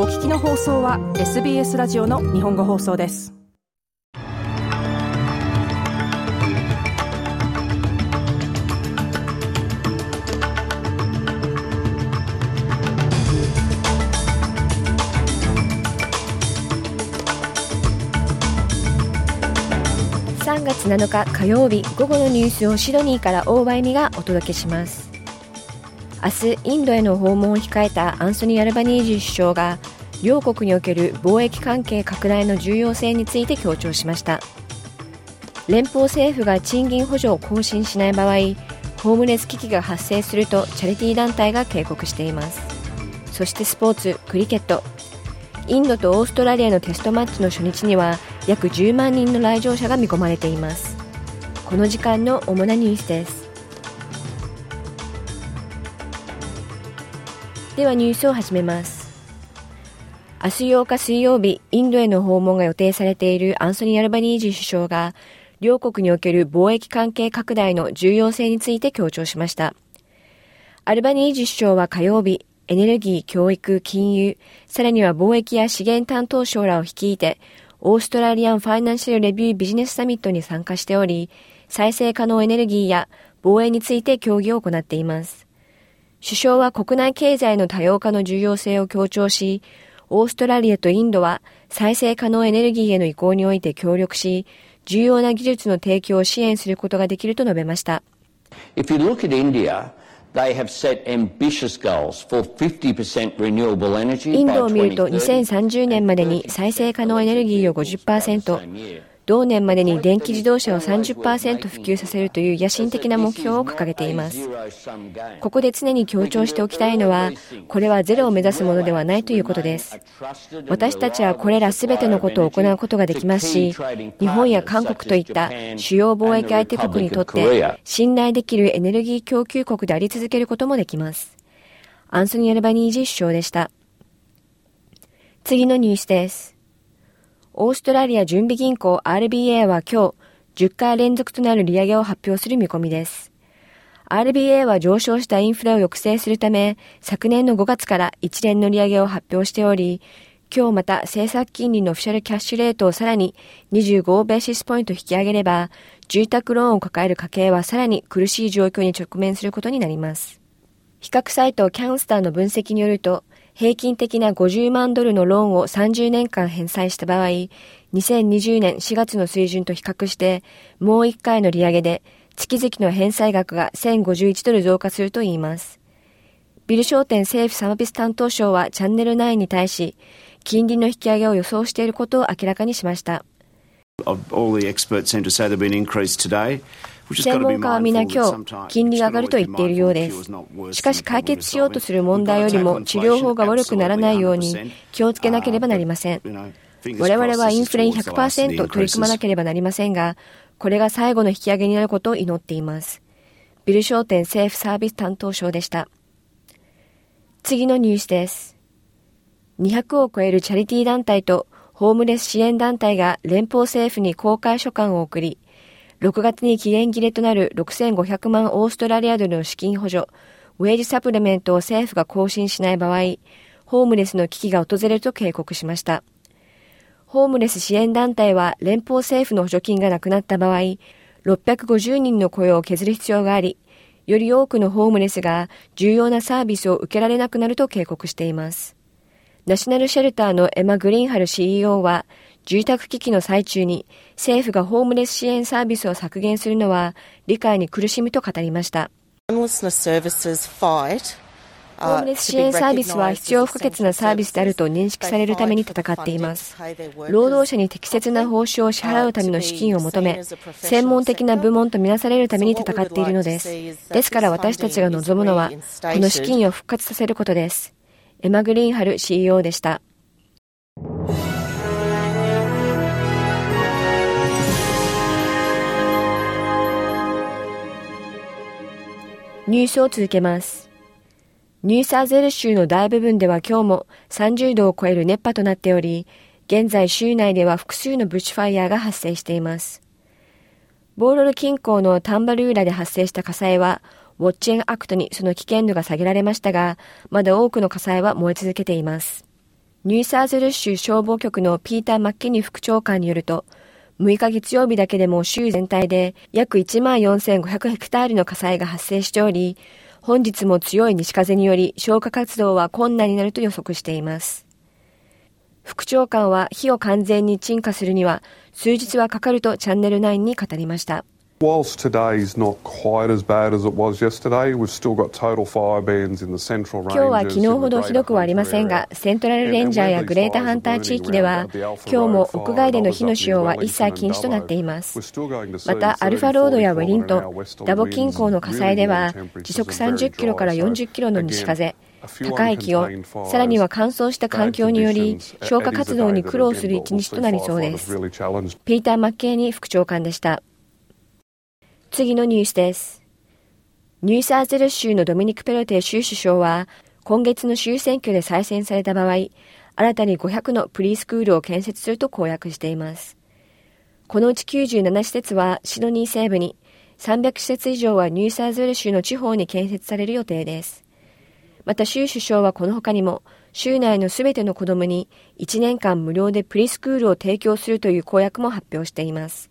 お聞きの放送は SBS ラジオの日本語放送です。3月7日火曜日午後のニュースをシドニーから大場恵美がお届けします。明日インドへの訪問を控えたアンソニー・アルバニージー首相が両国における貿易関係拡大の重要性について強調しました。連邦政府が賃金補助を更新しない場合ホームレス危機が発生するとチャリティー団体が警告しています。そしてスポーツクリケット。インドとオーストラリアのテストマッチの初日には約10万人の来場者が見込まれています。この時間の主なニュースです。ではニュースを始めます明日8日水曜日インドへの訪問が予定されているアンソニー・アルバニージー首相が両国における貿易関係拡大の重要性について強調しましたアルバニージー首相は火曜日エネルギー、教育、金融、さらには貿易や資源担当省らを率いて、オーストラリアンファイナンシャルレビュービジネスサミットに参加しており、再生可能エネルギーや防衛について協議を行っています。首相は国内経済の多様化の重要性を強調し、オーストラリアとインドは再生可能エネルギーへの移行において協力し、重要な技術の提供を支援することができると述べました。If you look at India, インドを見ると2030年までに再生可能エネルギーを50%、同年までに電気自動車を30%普及させるという野心的な目標を掲げています。ここで常に強調しておきたいのは、これはゼロを目指すものではないということです。私たちはこれらすべてのことを行うことができますし、日本や韓国といった主要貿易相手国にとって信頼できるエネルギー供給国であり続けることもできます。アンソニー・アルバニージ首相でした。次のニュースです。オーストラリア準備銀行 RBA は今日、10回連続となる利上げを発表する見込みです。RBA は上昇したインフレを抑制するため、昨年の5月から一連の利上げを発表しており、今日また政策金利のオフィシャルキャッシュレートをさらに25ベーシスポイント引き上げれば、住宅ローンを抱える家計はさらに苦しい状況に直面することになります。比較サイトキャンスターの分析によると、平均的な50万ドルのローンを30年間返済した場合、2020年4月の水準と比較して、もう1回の利上げで、月々の返済額が1051ドル増加するといいます。ビル商店政府サービス担当省はチャンネル9に対し、金利の引き上げを予想していることを明らかにしました。専門家は皆今日、金利が上がると言っているようです。しかし解決しようとする問題よりも治療法が悪くならないように気をつけなければなりません。我々はインフレに100%取り組まなければなりませんが、これが最後の引き上げになることを祈っています。ビル商店政府サービス担当省でした。次のニュースです。200を超えるチャリティー団体とホームレス支援団体が連邦政府に公開書簡を送り、6月に期限切れとなる6500万オーストラリアドルの資金補助、ウェージサプリメントを政府が更新しない場合、ホームレスの危機が訪れると警告しました。ホームレス支援団体は連邦政府の補助金がなくなった場合、650人の雇用を削る必要があり、より多くのホームレスが重要なサービスを受けられなくなると警告しています。ナショナルシェルターのエマ・グリーンハル CEO は、住宅危機の最中に政府がホームレス支援サービスを削減するのは理解に苦しみと語りました。ホームレス支援サービスは必要不可欠なサービスであると認識されるために戦っています。労働者に適切な報酬を支払うための資金を求め、専門的な部門とみなされるために戦っているのです。ですから私たちが望むのは、この資金を復活させることです。エマ・グリーンハル CEO でした。ニュースを続けます。ニューサーゼル州の大部分では今日も30度を超える熱波となっており、現在州内では複数のブッシュファイヤーが発生しています。ボーロル近郊のタンバルーラで発生した火災は、ウォッチェンアクトにその危険度が下げられましたが、まだ多くの火災は燃え続けています。ニューサーズル州消防局のピーター・マッケニ副長官によると、6日月曜日だけでも州全体で約1万4500ヘクタールの火災が発生しており、本日も強い西風により消火活動は困難になると予測しています。副長官は火を完全に鎮火するには数日はかかるとチャンネル9に語りました。Whilst today is not quite as bad as it was yesterday, we've still got total fire bans in the central ranges. 今日は昨日ほどひどくはありませんが、セントラルレンジャーやグレータハンター地域では、今日も屋外での火の使用は一切禁止となっています。また、アルファロードやウェリントン、ダボ近郊の火災では、時速30キロから40キロの西風、高い気温、さらには乾燥した環境により、消火活動に苦労する一日となりそうです。ピーター・マッケーニ副長官でした。次のニュースです。ニューサーゼル州のドミニク・ペロテ州首相は、今月の州選挙で再選された場合、新たに500のプリースクールを建設すると公約しています。このうち97施設はシドニー西部に、300施設以上はニューサーズウェル州の地方に建設される予定です。また州首相はこの他にも、州内のすべての子供に1年間無料でプリスクールを提供するという公約も発表しています。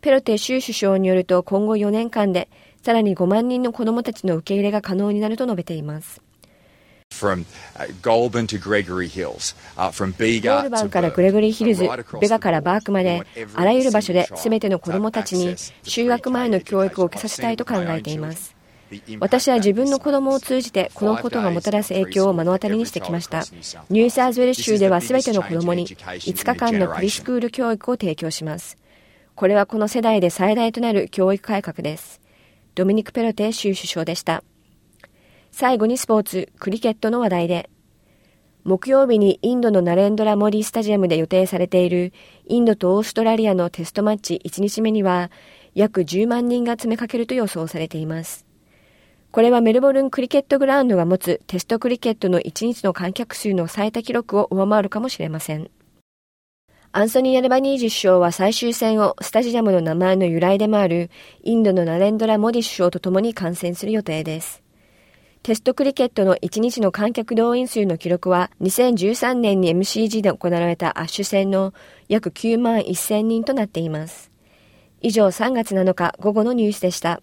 ペロテ州首相によると今後4年間でさらに5万人の子供たちの受け入れが可能になると述べています。From Goulburn to Gregory Hills, uh, from Bega ゴールバンからグレゴリーヒルズ、ベガからバークまで、あらゆる場所で全ての子供たちに就学前の教育を受けさせたいと考えています。私は自分の子供を通じてこのことがもたらす影響を目の当たりにしてきました。ニューサーズウェル州では全ての子供に5日間のプリスクール教育を提供します。これはこの世代で最大となる教育改革です。ドミニク・ペロテ州首相でした。最後にスポーツ、クリケットの話題で。木曜日にインドのナレンドラ・モディスタジアムで予定されているインドとオーストラリアのテストマッチ1日目には約10万人が詰めかけると予想されています。これはメルボルンクリケットグラウンドが持つテストクリケットの1日の観客数の最多記録を上回るかもしれません。アンソニー・アルバニージ首相は最終戦をスタジアムの名前の由来でもあるインドのナレンドラ・モディ首相と共に観戦する予定です。テストクリケットの1日の観客動員数の記録は2013年に MCG で行われたアッシュ戦の約9万1000人となっています。以上3月7日午後のニュースでした。